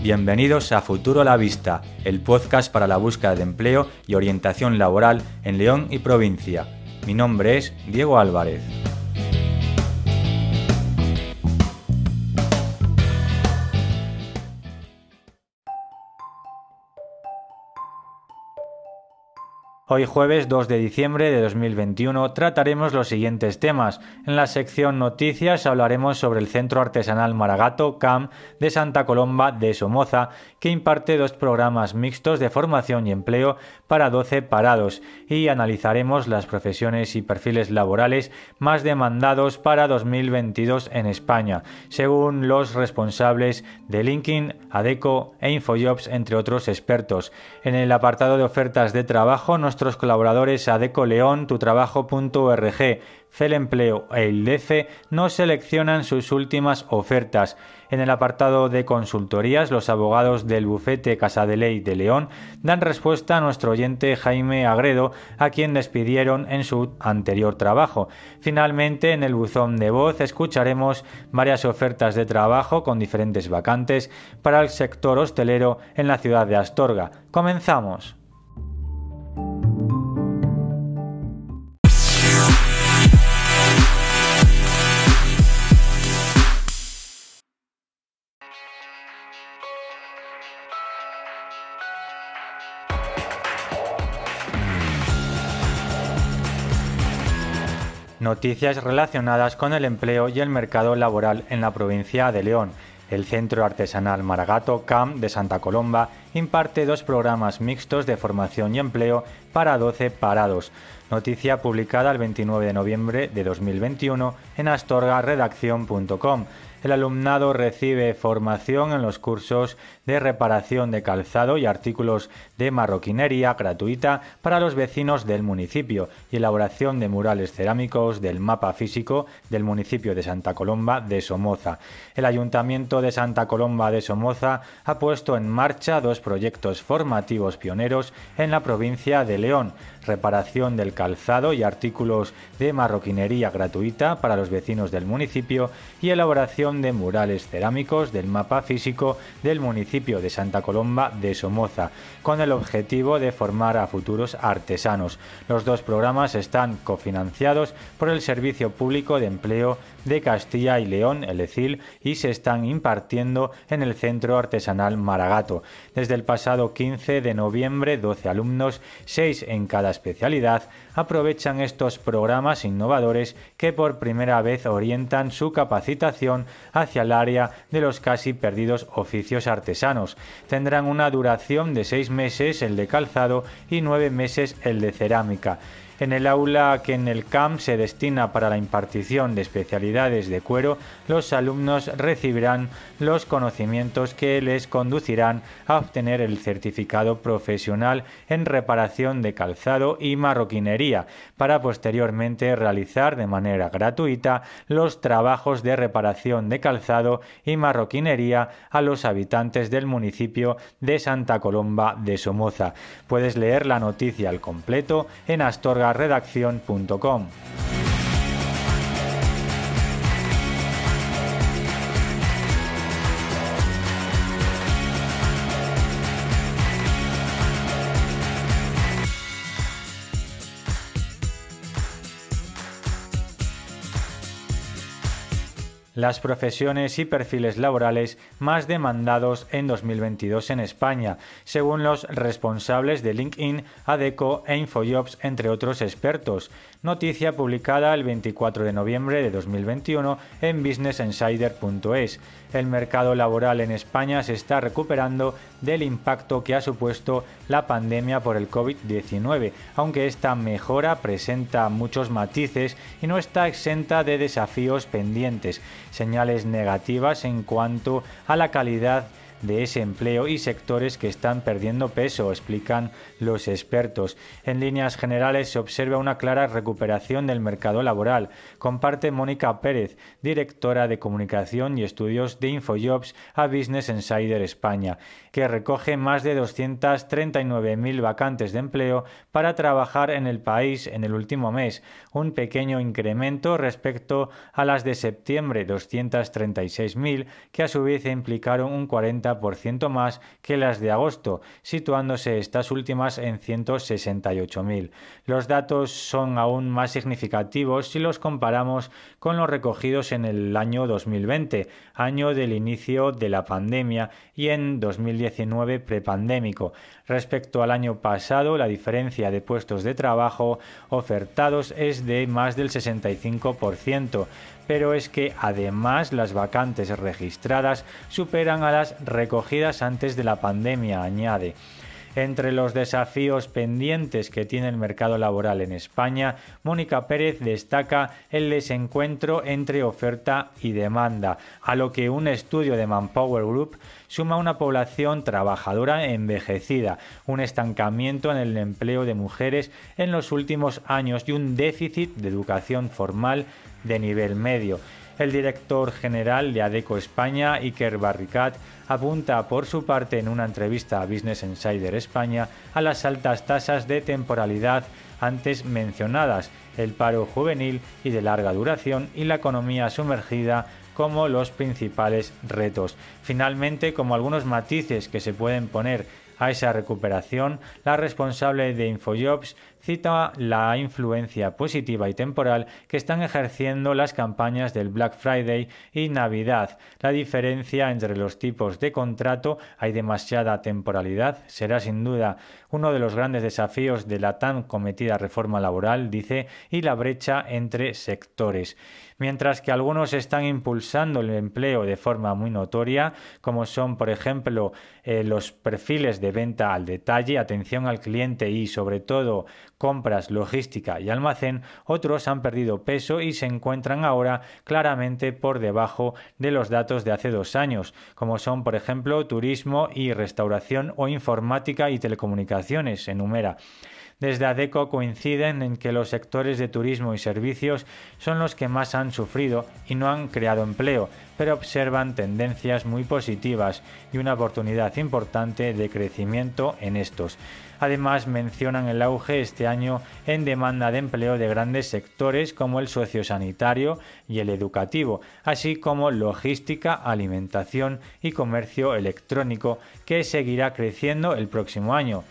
Bienvenidos a Futuro a la Vista, el podcast para la búsqueda de empleo y orientación laboral en León y provincia. Mi nombre es Diego Álvarez. Hoy jueves 2 de diciembre de 2021 trataremos los siguientes temas. En la sección Noticias hablaremos sobre el Centro Artesanal Maragato CAM de Santa Colomba de Somoza, que imparte dos programas mixtos de formación y empleo para 12 parados y analizaremos las profesiones y perfiles laborales más demandados para 2022 en España, según los responsables de LinkedIn, ADECO e Infojobs, entre otros expertos. En el apartado de ofertas de trabajo nos nuestros colaboradores Adeco León, tutrabajo.org, Empleo e ILDECE nos seleccionan sus últimas ofertas. En el apartado de consultorías, los abogados del bufete Casa de Ley de León dan respuesta a nuestro oyente Jaime Agredo, a quien despidieron en su anterior trabajo. Finalmente, en el buzón de voz escucharemos varias ofertas de trabajo con diferentes vacantes para el sector hostelero en la ciudad de Astorga. Comenzamos. Noticias relacionadas con el empleo y el mercado laboral en la provincia de León. El Centro Artesanal Maragato CAM de Santa Colomba imparte dos programas mixtos de formación y empleo para 12 parados. Noticia publicada el 29 de noviembre de 2021 en astorgaredacción.com. El alumnado recibe formación en los cursos de reparación de calzado y artículos de marroquinería gratuita para los vecinos del municipio y elaboración de murales cerámicos del mapa físico del municipio de Santa Colomba de Somoza. El Ayuntamiento de Santa Colomba de Somoza ha puesto en marcha dos proyectos formativos pioneros en la provincia de León reparación del calzado y artículos de marroquinería gratuita para los vecinos del municipio y elaboración de murales cerámicos del mapa físico del municipio de Santa Colomba de Somoza, con el objetivo de formar a futuros artesanos. Los dos programas están cofinanciados por el Servicio Público de Empleo de Castilla y León, el ECIL, y se están impartiendo en el Centro Artesanal Maragato. Desde el pasado 15 de noviembre, 12 alumnos, 6 en cada especialidad, aprovechan estos programas innovadores que por primera vez orientan su capacitación hacia el área de los casi perdidos oficios artesanos. Tendrán una duración de seis meses el de calzado y nueve meses el de cerámica en el aula que en el CAM se destina para la impartición de especialidades de cuero, los alumnos recibirán los conocimientos que les conducirán a obtener el certificado profesional en reparación de calzado y marroquinería, para posteriormente realizar de manera gratuita los trabajos de reparación de calzado y marroquinería a los habitantes del municipio de Santa Colomba de Somoza. Puedes leer la noticia al completo en Astorga las profesiones y perfiles laborales más demandados en 2022 en España, según los responsables de LinkedIn, ADECO e Infojobs, entre otros expertos. Noticia publicada el 24 de noviembre de 2021 en businessinsider.es. El mercado laboral en España se está recuperando del impacto que ha supuesto la pandemia por el COVID-19, aunque esta mejora presenta muchos matices y no está exenta de desafíos pendientes señales negativas en cuanto a la calidad de ese empleo y sectores que están perdiendo peso, explican los expertos. En líneas generales se observa una clara recuperación del mercado laboral, comparte Mónica Pérez, directora de comunicación y estudios de Infojobs a Business Insider España, que recoge más de 239.000 vacantes de empleo para trabajar en el país en el último mes, un pequeño incremento respecto a las de septiembre 236.000, que a su vez implicaron un 40 30% más que las de agosto, situándose estas últimas en 168.000. Los datos son aún más significativos si los comparamos con los recogidos en el año 2020, año del inicio de la pandemia, y en 2019 prepandémico. Respecto al año pasado, la diferencia de puestos de trabajo ofertados es de más del 65%, pero es que además las vacantes registradas superan a las recogidas antes de la pandemia, añade. Entre los desafíos pendientes que tiene el mercado laboral en España, Mónica Pérez destaca el desencuentro entre oferta y demanda, a lo que un estudio de Manpower Group suma una población trabajadora envejecida, un estancamiento en el empleo de mujeres en los últimos años y un déficit de educación formal de nivel medio. El director general de ADECO España, Iker Barricat, apunta por su parte en una entrevista a Business Insider España a las altas tasas de temporalidad antes mencionadas, el paro juvenil y de larga duración y la economía sumergida como los principales retos. Finalmente, como algunos matices que se pueden poner a esa recuperación, la responsable de Infojobs cita la influencia positiva y temporal que están ejerciendo las campañas del Black Friday y Navidad. La diferencia entre los tipos de contrato, hay demasiada temporalidad, será sin duda uno de los grandes desafíos de la tan cometida reforma laboral, dice, y la brecha entre sectores mientras que algunos están impulsando el empleo de forma muy notoria, como son, por ejemplo, eh, los perfiles de venta al detalle, atención al cliente y, sobre todo, compras, logística y almacén, otros han perdido peso y se encuentran ahora claramente por debajo de los datos de hace dos años, como son, por ejemplo, turismo y restauración o informática y telecomunicaciones, enumera. Desde ADECO coinciden en que los sectores de turismo y servicios son los que más han sufrido y no han creado empleo, pero observan tendencias muy positivas y una oportunidad importante de crecimiento en estos. Además, mencionan el auge este año en demanda de empleo de grandes sectores como el sociosanitario y el educativo, así como logística, alimentación y comercio electrónico, que seguirá creciendo el próximo año.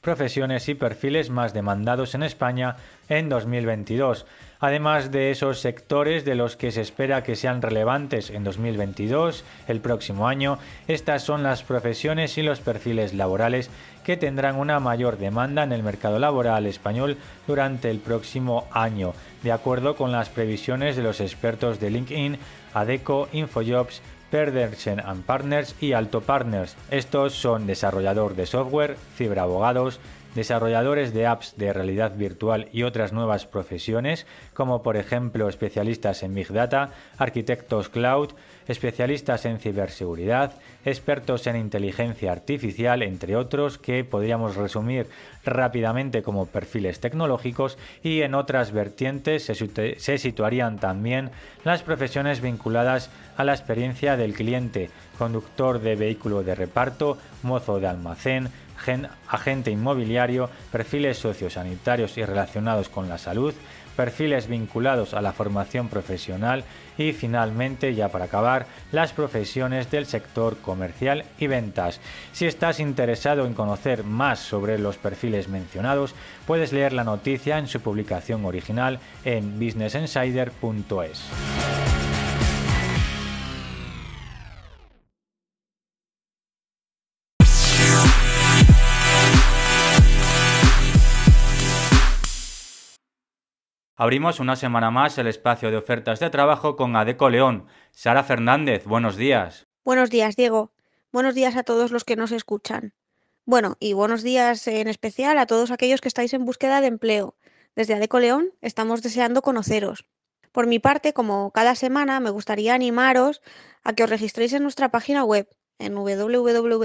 Profesiones y perfiles más demandados en España en 2022, además de esos sectores de los que se espera que sean relevantes en 2022, el próximo año, estas son las profesiones y los perfiles laborales que tendrán una mayor demanda en el mercado laboral español durante el próximo año, de acuerdo con las previsiones de los expertos de LinkedIn, ADECO, Infojobs, Perdersen and Partners y Alto Partners. Estos son desarrollador de software, ciberabogados, desarrolladores de apps de realidad virtual y otras nuevas profesiones, como por ejemplo especialistas en Big Data, arquitectos cloud, especialistas en ciberseguridad, expertos en inteligencia artificial, entre otros, que podríamos resumir rápidamente como perfiles tecnológicos y en otras vertientes se, situarían también las profesiones vinculadas a la experiencia del cliente, conductor de vehículo de reparto, mozo de almacén, agente inmobiliario, perfiles sociosanitarios y relacionados con la salud, perfiles vinculados a la formación profesional y finalmente, ya para acabar, las profesiones del sector comercial y ventas. Si estás interesado en conocer más sobre los perfiles mencionados, puedes leer la noticia en su publicación original en businessinsider.es. Abrimos una semana más el espacio de ofertas de trabajo con Adeco León. Sara Fernández, buenos días. Buenos días, Diego. Buenos días a todos los que nos escuchan. Bueno, y buenos días en especial a todos aquellos que estáis en búsqueda de empleo. Desde Adeco León estamos deseando conoceros. Por mi parte, como cada semana, me gustaría animaros a que os registréis en nuestra página web en www.adeco.es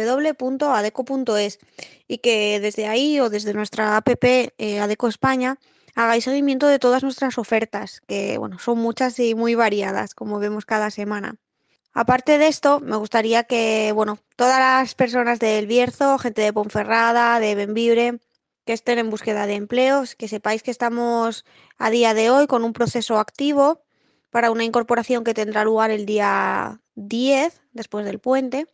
y que desde ahí o desde nuestra app eh, Adeco España hagáis seguimiento de todas nuestras ofertas, que bueno, son muchas y muy variadas, como vemos cada semana. Aparte de esto, me gustaría que, bueno, todas las personas del Bierzo, gente de Ponferrada, de Benvibre, que estén en búsqueda de empleos, que sepáis que estamos a día de hoy con un proceso activo para una incorporación que tendrá lugar el día 10, después del puente,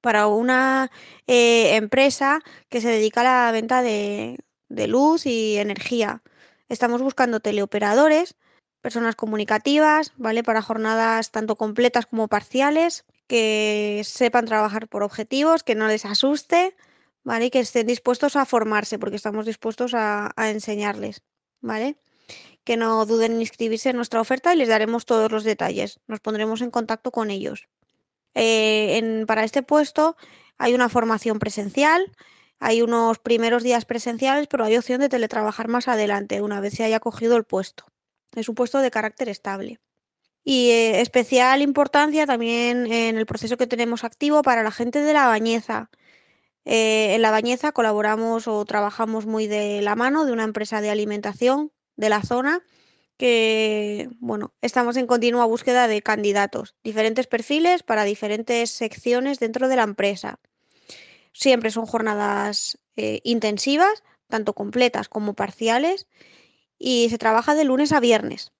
para una eh, empresa que se dedica a la venta de, de luz y energía. Estamos buscando teleoperadores, personas comunicativas, ¿vale? Para jornadas tanto completas como parciales, que sepan trabajar por objetivos, que no les asuste, ¿vale? Y que estén dispuestos a formarse, porque estamos dispuestos a, enseñarles, ¿vale? Que no duden en inscribirse en nuestra oferta y les daremos todos los detalles. Nos pondremos en contacto con ellos. Eh, para este puesto hay una formación presencial, hay unos primeros días presenciales, pero hay opción de teletrabajar más adelante, una vez se haya cogido el puesto. Es un puesto de carácter estable. Y eh, especial importancia también en el proceso que tenemos activo para la gente de la bañeza. Eh, en la bañeza colaboramos o trabajamos muy de la mano de una empresa de alimentación de la zona que, bueno, estamos en continua búsqueda de candidatos, diferentes perfiles para diferentes secciones dentro de la empresa. Siempre son jornadas eh, intensivas, tanto completas como parciales, y se trabaja de lunes a viernes.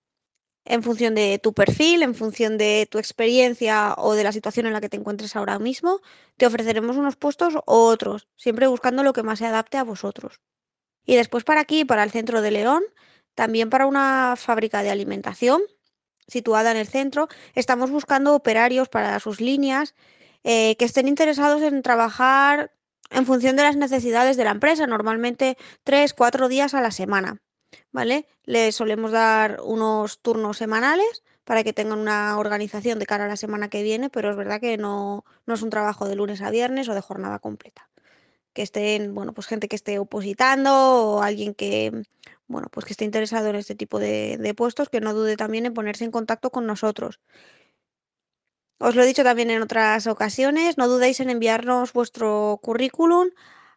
En función de tu perfil, en función de tu experiencia o de la situación en la que te encuentres ahora mismo, te ofreceremos unos puestos u otros, siempre buscando lo que más se adapte a vosotros. Y después para aquí, para el centro de León, también para una fábrica de alimentación situada en el centro, estamos buscando operarios para sus líneas eh, que estén interesados en trabajar en función de las necesidades de la empresa, normalmente tres, cuatro días a la semana. ¿Vale? Les solemos dar unos turnos semanales para que tengan una organización de cara a la semana que viene, pero es verdad que no, no es un trabajo de lunes a viernes o de jornada completa. Que estén, bueno, pues gente que esté opositando o alguien que, bueno, pues que esté interesado en este tipo de puestos, que no dude también en ponerse en contacto con nosotros. Os lo he dicho también en otras ocasiones, no dudéis en enviarnos vuestro currículum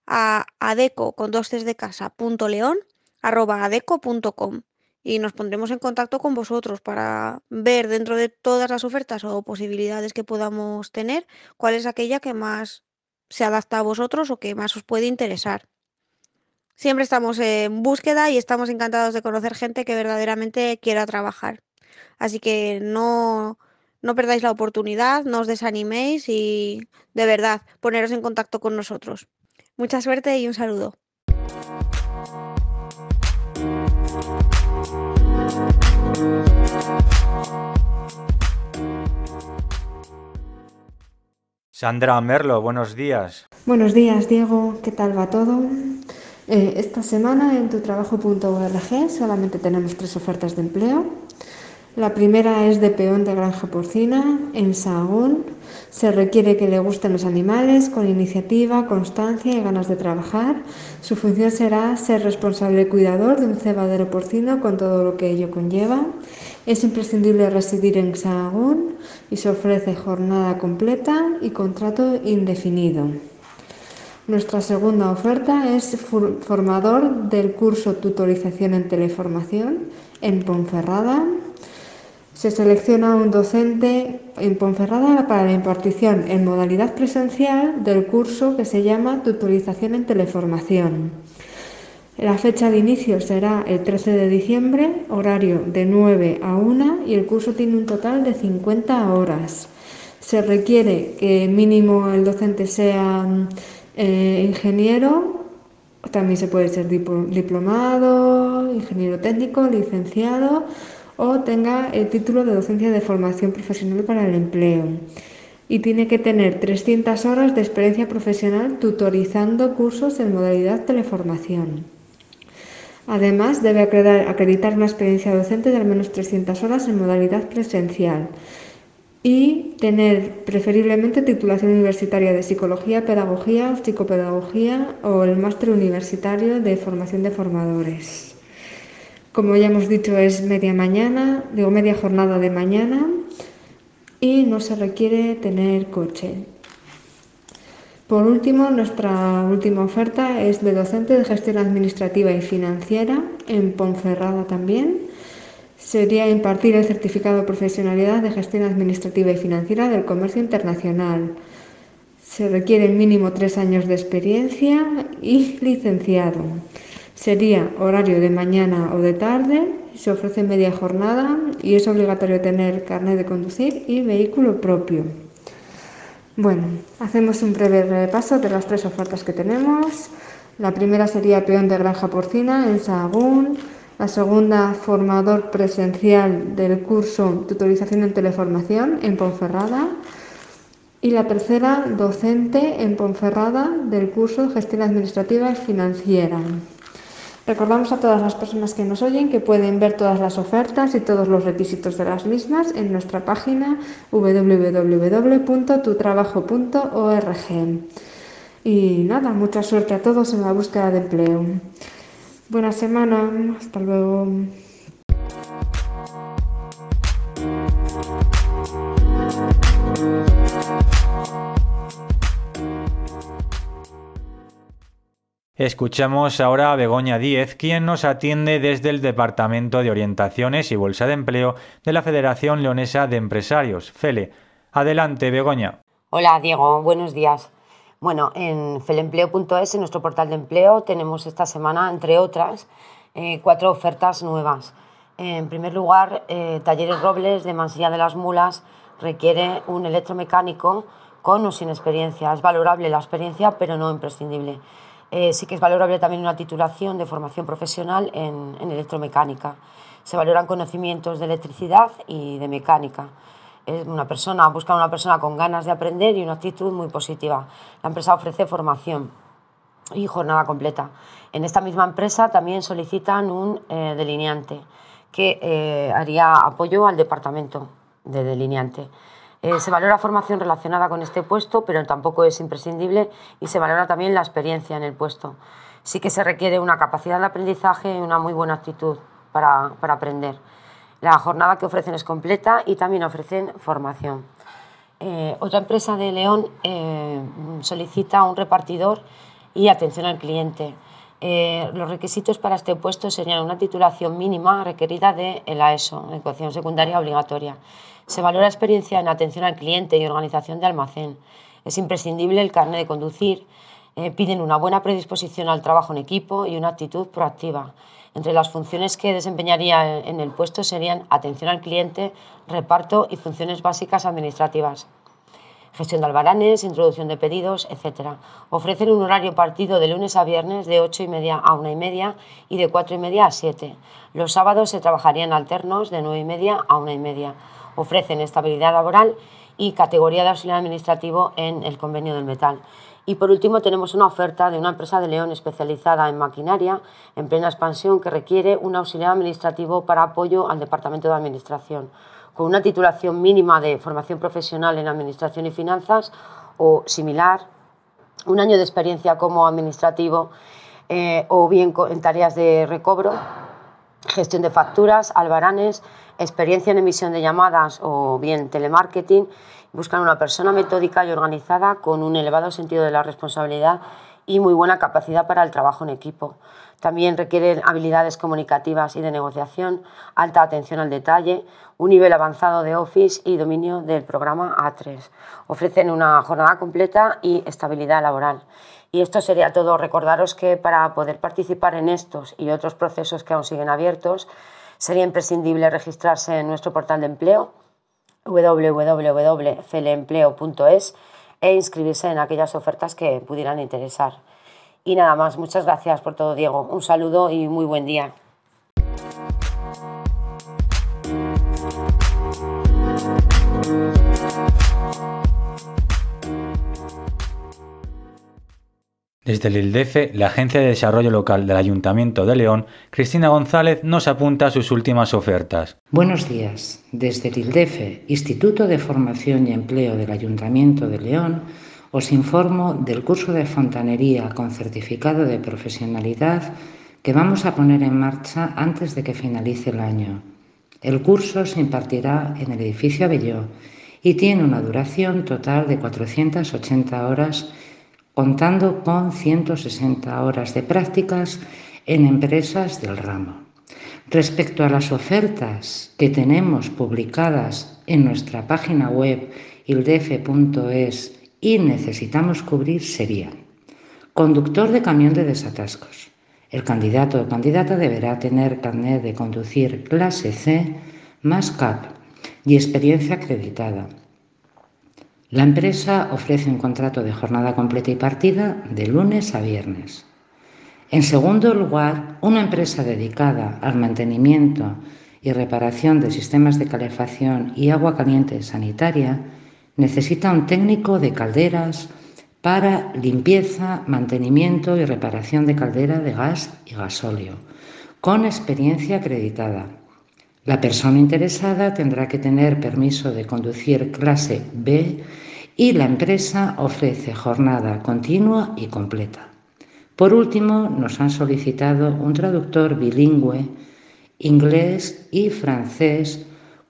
a adeco con dos de casa punto león arroba adeco.com y nos pondremos en contacto con vosotros para ver dentro de todas las ofertas o posibilidades que podamos tener cuál es aquella que más se adapta a vosotros o que más os puede interesar. Siempre estamos en búsqueda y estamos encantados de conocer gente que verdaderamente quiera trabajar. Así que no, no perdáis la oportunidad, no os desaniméis y de verdad poneros en contacto con nosotros. Mucha suerte y un saludo. Sandra Merlo, buenos días. Buenos días, Diego. ¿Qué tal va todo? Eh, esta semana en tutrabajo.org solamente tenemos tres ofertas de empleo. La primera es de peón de granja porcina en Sahagún. Se requiere que le gusten los animales, con iniciativa, constancia y ganas de trabajar. Su función será ser responsable cuidador de un cebadero porcino con todo lo que ello conlleva. Es imprescindible residir en Sahagún y se ofrece jornada completa y contrato indefinido. Nuestra segunda oferta es formador del curso Tutorización en Teleformación en Ponferrada. Se selecciona un docente en Ponferrada para la impartición en modalidad presencial del curso que se llama Tutorización en Teleformación. La fecha de inicio será el 13 de diciembre, horario de 9 a 1 y el curso tiene un total de 50 horas. Se requiere que mínimo el docente sea eh, ingeniero, también se puede ser diplomado, ingeniero técnico, licenciado o tenga el título de docencia de formación profesional para el empleo y tiene que tener 300 horas de experiencia profesional tutorizando cursos en modalidad teleformación. Además, debe acreditar una experiencia docente de al menos 300 horas en modalidad presencial y tener preferiblemente titulación universitaria de psicología, pedagogía, psicopedagogía o el máster universitario de formación de formadores. Como ya hemos dicho, es media mañana, digo media jornada de mañana y no se requiere tener coche. Por último, nuestra última oferta es de docente de gestión administrativa y financiera en Ponferrada también. Sería impartir el certificado de profesionalidad de gestión administrativa y financiera del comercio internacional. Se requiere mínimo tres años de experiencia y licenciado. Sería horario de mañana o de tarde, se ofrece media jornada y es obligatorio tener carnet de conducir y vehículo propio. Bueno, hacemos un breve repaso de las tres ofertas que tenemos. La primera sería peón de granja porcina en Sahagún. La segunda, formador presencial del curso Tutorización en Teleformación en Ponferrada. Y la tercera, docente en Ponferrada del curso Gestión Administrativa y Financiera. Recordamos a todas las personas que nos oyen que pueden ver todas las ofertas y todos los requisitos de las mismas en nuestra página www.tutrabajo.org. Y nada, mucha suerte a todos en la búsqueda de empleo. Buena semana, hasta luego. Escuchamos ahora a Begoña Díez, quien nos atiende desde el Departamento de Orientaciones y Bolsa de Empleo de la Federación Leonesa de Empresarios, FELE. Adelante, Begoña. Hola, Diego. Buenos días. Bueno, en felempleo.es, en nuestro portal de empleo, tenemos esta semana, entre otras, eh, cuatro ofertas nuevas. En primer lugar, eh, Talleres Robles de Mansilla de las Mulas requiere un electromecánico con o sin experiencia. Es valorable la experiencia, pero no imprescindible. Eh, sí que es valorable también una titulación de formación profesional en, electromecánica. Se valoran conocimientos de electricidad y de mecánica. Es una persona, busca una persona con ganas de aprender y una actitud muy positiva. La empresa ofrece formación y jornada completa. En esta misma empresa también solicitan un eh, delineante que eh, haría apoyo al departamento de delineante. Eh, se valora formación relacionada con este puesto, pero tampoco es imprescindible y se valora también la experiencia en el puesto. Sí que se requiere una capacidad de aprendizaje y una muy buena actitud para, aprender. La jornada que ofrecen es completa y también ofrecen formación. Eh, otra empresa de León eh, solicita un repartidor y atención al cliente. Los requisitos para este puesto serían una titulación mínima requerida de la ESO, Educación Secundaria Obligatoria, se valora experiencia en atención al cliente y organización de almacén. Es imprescindible el carnet de conducir. Eh, piden una buena predisposición al trabajo en equipo y una actitud proactiva. Entre las funciones que desempeñaría en el puesto serían atención al cliente, reparto y funciones básicas administrativas gestión de albaranes, introducción de pedidos, etc. Ofrecen un horario partido de lunes a viernes de 8 y media a 1 y media y de 4 y media a 7. Los sábados se trabajarían alternos de 9 y media a 1 y media ofrecen estabilidad laboral y categoría de auxiliar administrativo en el convenio del metal. Y por último tenemos una oferta de una empresa de León especializada en maquinaria en plena expansión que requiere un auxiliar administrativo para apoyo al Departamento de Administración, con una titulación mínima de formación profesional en Administración y Finanzas o similar, un año de experiencia como administrativo eh, o bien en tareas de recobro, gestión de facturas, albaranes, experiencia en emisión de llamadas o bien telemarketing, buscan una persona metódica y organizada con un elevado sentido de la responsabilidad y muy buena capacidad para el trabajo en equipo. También requieren habilidades comunicativas y de negociación, alta atención al detalle, un nivel avanzado de Office y dominio del programa A3. Ofrecen una jornada completa y estabilidad laboral. Y esto sería todo. Recordaros que para poder participar en estos y otros procesos que aún siguen abiertos, sería imprescindible registrarse en nuestro portal de empleo www.feleempleo.es e inscribirse en aquellas ofertas que pudieran interesar. Y nada más, muchas gracias por todo, Diego. Un saludo y muy buen día. Desde el ILDEFE, la Agencia de Desarrollo Local del Ayuntamiento de León, Cristina González nos apunta sus últimas ofertas. Buenos días. Desde el ILDEFE, Instituto de Formación y Empleo del Ayuntamiento de León, os informo del curso de fontanería con certificado de profesionalidad que vamos a poner en marcha antes de que finalice el año. El curso se impartirá en el edificio Abelló y tiene una duración total de 480 horas contando con 160 horas de prácticas en empresas del ramo. Respecto a las ofertas que tenemos publicadas en nuestra página web ildef.es y necesitamos cubrir serían conductor de camión de desatascos, El candidato o candidata deberá tener carnet de conducir clase C más CAP y experiencia acreditada. La empresa ofrece un contrato de jornada completa y partida de lunes a viernes. En segundo lugar, una empresa dedicada al mantenimiento y reparación de sistemas de calefacción y agua caliente sanitaria necesita un técnico de calderas para limpieza, mantenimiento y reparación de caldera de gas y gasóleo, con experiencia acreditada. La persona interesada tendrá que tener permiso de conducir clase B y la empresa ofrece jornada continua y completa. Por último, nos han solicitado un traductor bilingüe inglés y francés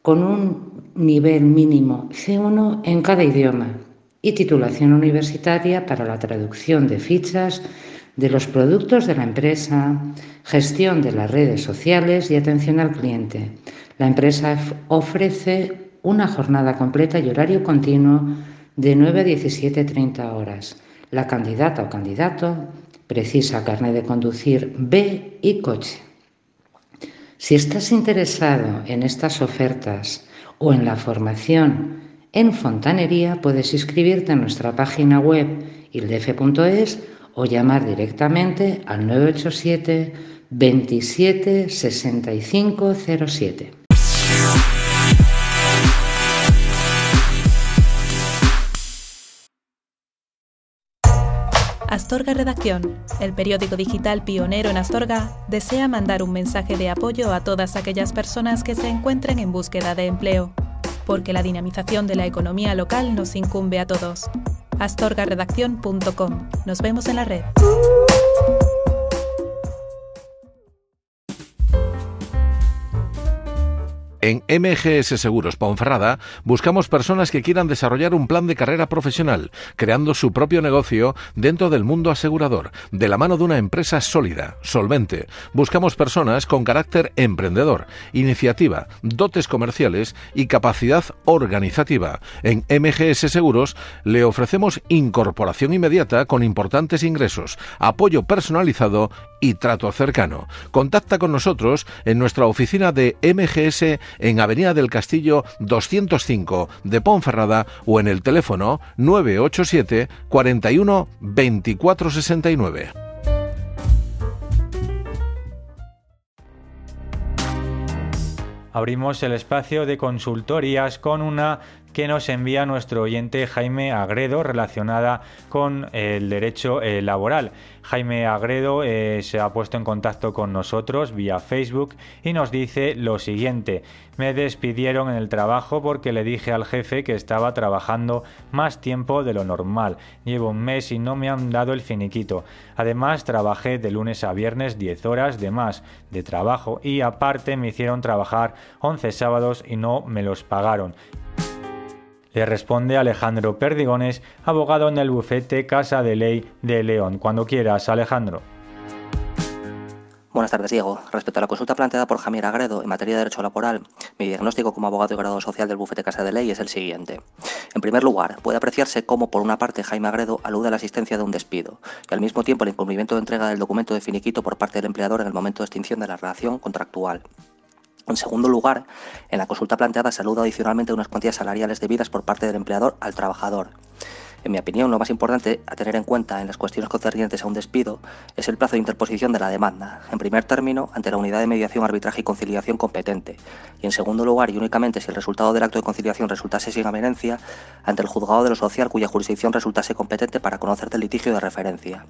con un nivel mínimo C1 en cada idioma y titulación universitaria para la traducción de fichas de los productos de la empresa, gestión de las redes sociales y atención al cliente. La empresa ofrece una jornada completa y horario continuo de 9 a 17.30 horas. La candidata o candidato precisa carnet de conducir B y coche. Si estás interesado en estas ofertas o en la formación en fontanería, puedes inscribirte en nuestra página web ildef.es o llamar directamente al 987 27 65 Astorga Redacción, el periódico digital pionero en Astorga, desea mandar un mensaje de apoyo a todas aquellas personas que se encuentren en búsqueda de empleo, porque la dinamización de la economía local nos incumbe a todos. astorgaredacción.com. Nos vemos en la red. En MGS Seguros Ponferrada buscamos personas que quieran desarrollar un plan de carrera profesional, creando su propio negocio dentro del mundo asegurador, de la mano de una empresa sólida, solvente. Buscamos personas con carácter emprendedor, iniciativa, dotes comerciales y capacidad organizativa. En MGS Seguros le ofrecemos incorporación inmediata con importantes ingresos, apoyo personalizado y trato cercano. Contacta con nosotros en nuestra oficina de MGS en Avenida del Castillo 205 de Ponferrada o en el teléfono 987 41 24 69. Abrimos el espacio de consultorías con una que nos envía nuestro oyente Jaime Agredo relacionada con el derecho eh, laboral. Jaime Agredo eh, se ha puesto en contacto con nosotros vía Facebook y nos dice lo siguiente. Me despidieron en el trabajo porque le dije al jefe que estaba trabajando más tiempo de lo normal. Llevo un mes y no me han dado el finiquito. Además, trabajé de lunes a viernes 10 horas de más de trabajo y aparte me hicieron trabajar 11 sábados y no me los pagaron. Le responde Alejandro Perdigones, abogado en el bufete Casa de Ley de León. Cuando quieras, Alejandro. Buenas tardes, Diego. Respecto a la consulta planteada por Javier Agredo en materia de derecho laboral, mi diagnóstico como abogado y grado social del bufete Casa de Ley es el siguiente. En primer lugar, puede apreciarse cómo, por una parte, Jaime Agredo alude a la existencia de un despido y al mismo tiempo el incumplimiento de entrega del documento de finiquito por parte del empleador en el momento de extinción de la relación contractual. En segundo lugar, en la consulta planteada se adicionalmente unas cuantías salariales debidas por parte del empleador al trabajador. En mi opinión, lo más importante a tener en cuenta en las cuestiones concernientes a un despido es el plazo de interposición de la demanda, en primer término, ante la unidad de mediación, arbitraje y conciliación competente, y en segundo lugar, y únicamente si el resultado del acto de conciliación resultase sin amenencia, ante el juzgado de lo social cuya jurisdicción resultase competente para conocer del litigio de referencia.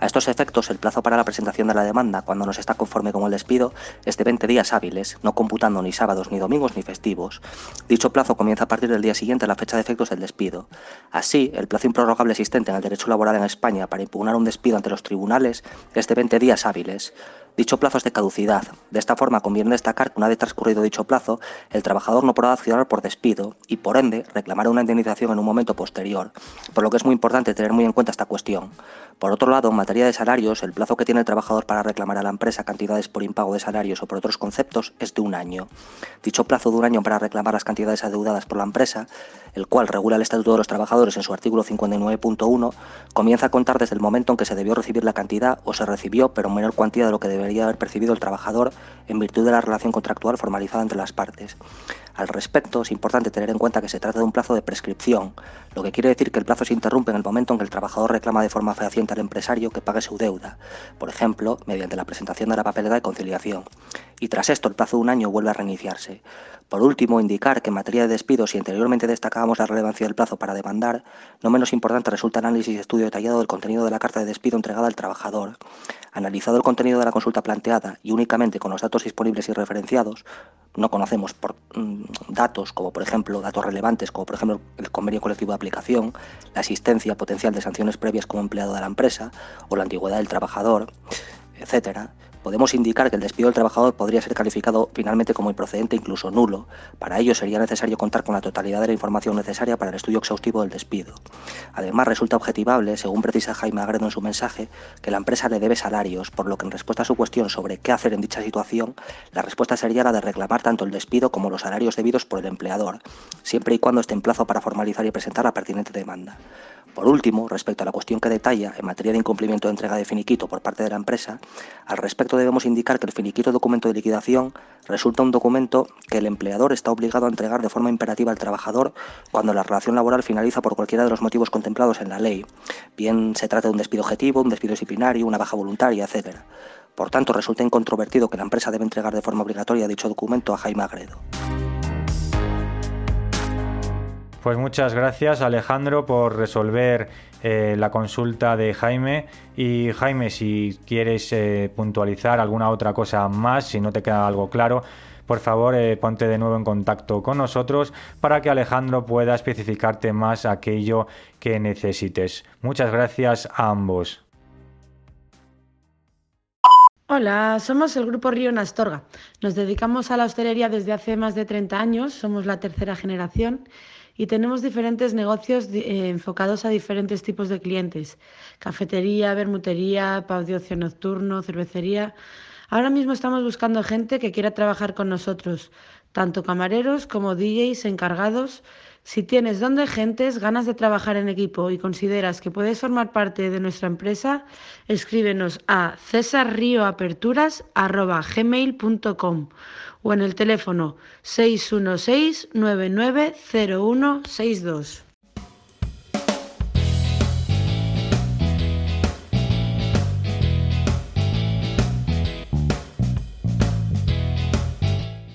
A estos efectos, el plazo para la presentación de la demanda, cuando no se está conforme con el despido, es de 20 días hábiles, no computando ni sábados, ni domingos, ni festivos. Dicho plazo comienza a partir del día siguiente a la fecha de efectos del despido. Así, el plazo improrrogable existente en el derecho laboral en España para impugnar un despido ante los tribunales es de 20 días hábiles. Dicho plazo es de caducidad. De esta forma conviene destacar que una vez transcurrido dicho plazo, el trabajador no podrá accionar por despido y por ende reclamará una indemnización en un momento posterior, por lo que es muy importante tener muy en cuenta esta cuestión. Por otro lado, en materia de salarios, el plazo que tiene el trabajador para reclamar a la empresa cantidades por impago de salarios o por otros conceptos es de un año. Dicho plazo de un año para reclamar las cantidades adeudadas por la empresa, el cual regula el Estatuto de los Trabajadores en su artículo 59.1, comienza a contar desde el momento en que se debió recibir la cantidad o se recibió pero en menor cuantía de lo que debería haber percibido el trabajador en virtud de la relación contractual formalizada entre las partes. Al respecto, es importante tener en cuenta que se trata de un plazo de prescripción, lo que quiere decir que el plazo se interrumpe en el momento en que el trabajador reclama de forma fehaciente al empresario que pague su deuda, por ejemplo, mediante la presentación de la papeleta de conciliación. Y tras esto, el plazo de un año vuelve a reiniciarse. Por último, indicar que en materia de despidos, si anteriormente destacábamos la relevancia del plazo para demandar, no menos importante resulta el análisis y estudio detallado del contenido de la carta de despido entregada al trabajador. Analizado el contenido de la consulta planteada y únicamente con los datos disponibles y referenciados, no conocemos mm, datos como por ejemplo datos relevantes como por ejemplo el convenio colectivo de aplicación, la existencia potencial de sanciones previas como empleado de la empresa o la antigüedad del trabajador, etcétera, podemos indicar que el despido del trabajador podría ser calificado finalmente como improcedente, incluso nulo. Para ello sería necesario contar con la totalidad de la información necesaria para el estudio exhaustivo del despido. Además, resulta objetivable, según precisa Jaime Agredo en su mensaje, que la empresa le debe salarios, por lo que en respuesta a su cuestión sobre qué hacer en dicha situación, la respuesta sería la de reclamar tanto el despido como los salarios debidos por el empleador, siempre y cuando esté en plazo para formalizar y presentar la pertinente demanda. Por último, respecto a la cuestión que detalla en materia de incumplimiento de entrega de finiquito por parte de la empresa, al respecto debemos indicar que el finiquito documento de liquidación resulta un documento que el empleador está obligado a entregar de forma imperativa al trabajador cuando la relación laboral finaliza por cualquiera de los motivos contemplados en la ley, bien se trata de un despido objetivo, un despido disciplinario, una baja voluntaria, etc. Por tanto, resulta incontrovertido que la empresa debe entregar de forma obligatoria dicho documento a Jaime Agredo. Pues muchas gracias Alejandro por resolver eh, la consulta de Jaime. Y Jaime, si quieres eh, puntualizar alguna otra cosa más, si no te queda algo claro, por favor eh, ponte de nuevo en contacto con nosotros para que Alejandro pueda especificarte más aquello que necesites. Muchas gracias a ambos. Hola, somos el Grupo Río Nastorga. Nos dedicamos a la hostelería desde hace más de 30 años, somos la tercera generación y tenemos diferentes negocios eh, enfocados a diferentes tipos de clientes. Cafetería, bermutería, pub nocturno, cervecería. Ahora mismo estamos buscando gente que quiera trabajar con nosotros, tanto camareros como DJs encargados. Si tienes don de gentes, ganas de trabajar en equipo y consideras que puedes formar parte de nuestra empresa, escríbenos a cesarrioaperturas.gmail.com o en el teléfono 616 990162.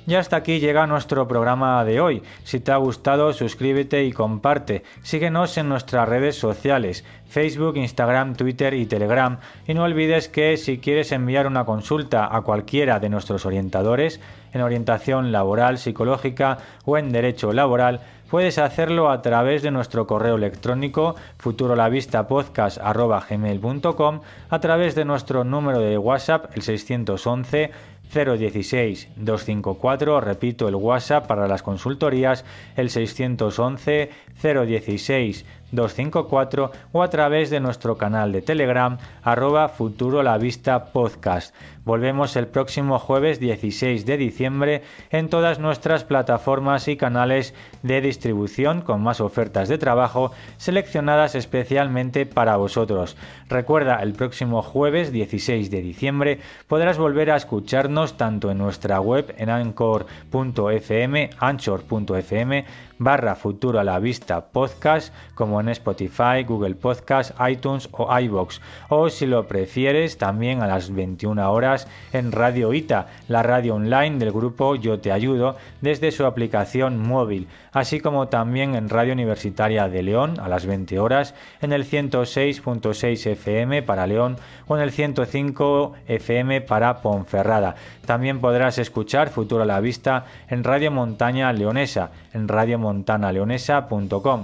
Y hasta aquí llega nuestro programa de hoy. Si te ha gustado, suscríbete y comparte. Síguenos en nuestras redes sociales, Facebook, Instagram, Twitter y Telegram. Y no olvides que si quieres enviar una consulta a cualquiera de nuestros orientadores, en orientación laboral, psicológica o en derecho laboral, puedes hacerlo a través de nuestro correo electrónico futurolavistapodcast.gmail.com, a través de nuestro número de WhatsApp, el 611 016 254, repito el WhatsApp para las consultorías, el 611 016 254 o a través de nuestro canal de Telegram arroba futuro la vista podcast. Volvemos el próximo jueves 16 de diciembre en todas nuestras plataformas y canales de distribución con más ofertas de trabajo seleccionadas especialmente para vosotros. Recuerda, el próximo jueves 16 de diciembre podrás volver a escucharnos tanto en nuestra web en anchor.fm, anchor.fm barra futuro a la vista podcast como en Spotify, Google Podcast, iTunes o iBox o si lo prefieres también a las 21 horas en Radio ITA, la radio online del grupo Yo Te Ayudo desde su aplicación móvil, así como también en Radio Universitaria de León a las 20 horas en el 106.6 FM para León o en el 105 FM para Ponferrada. También podrás escuchar Futuro a la Vista en Radio Montaña Leonesa, en radiomontanaleonesa.com.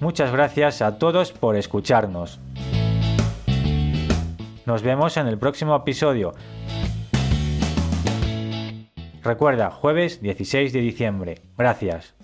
Muchas gracias a todos por escucharnos. Nos vemos en el próximo episodio. Recuerda, jueves 16 de diciembre. Gracias.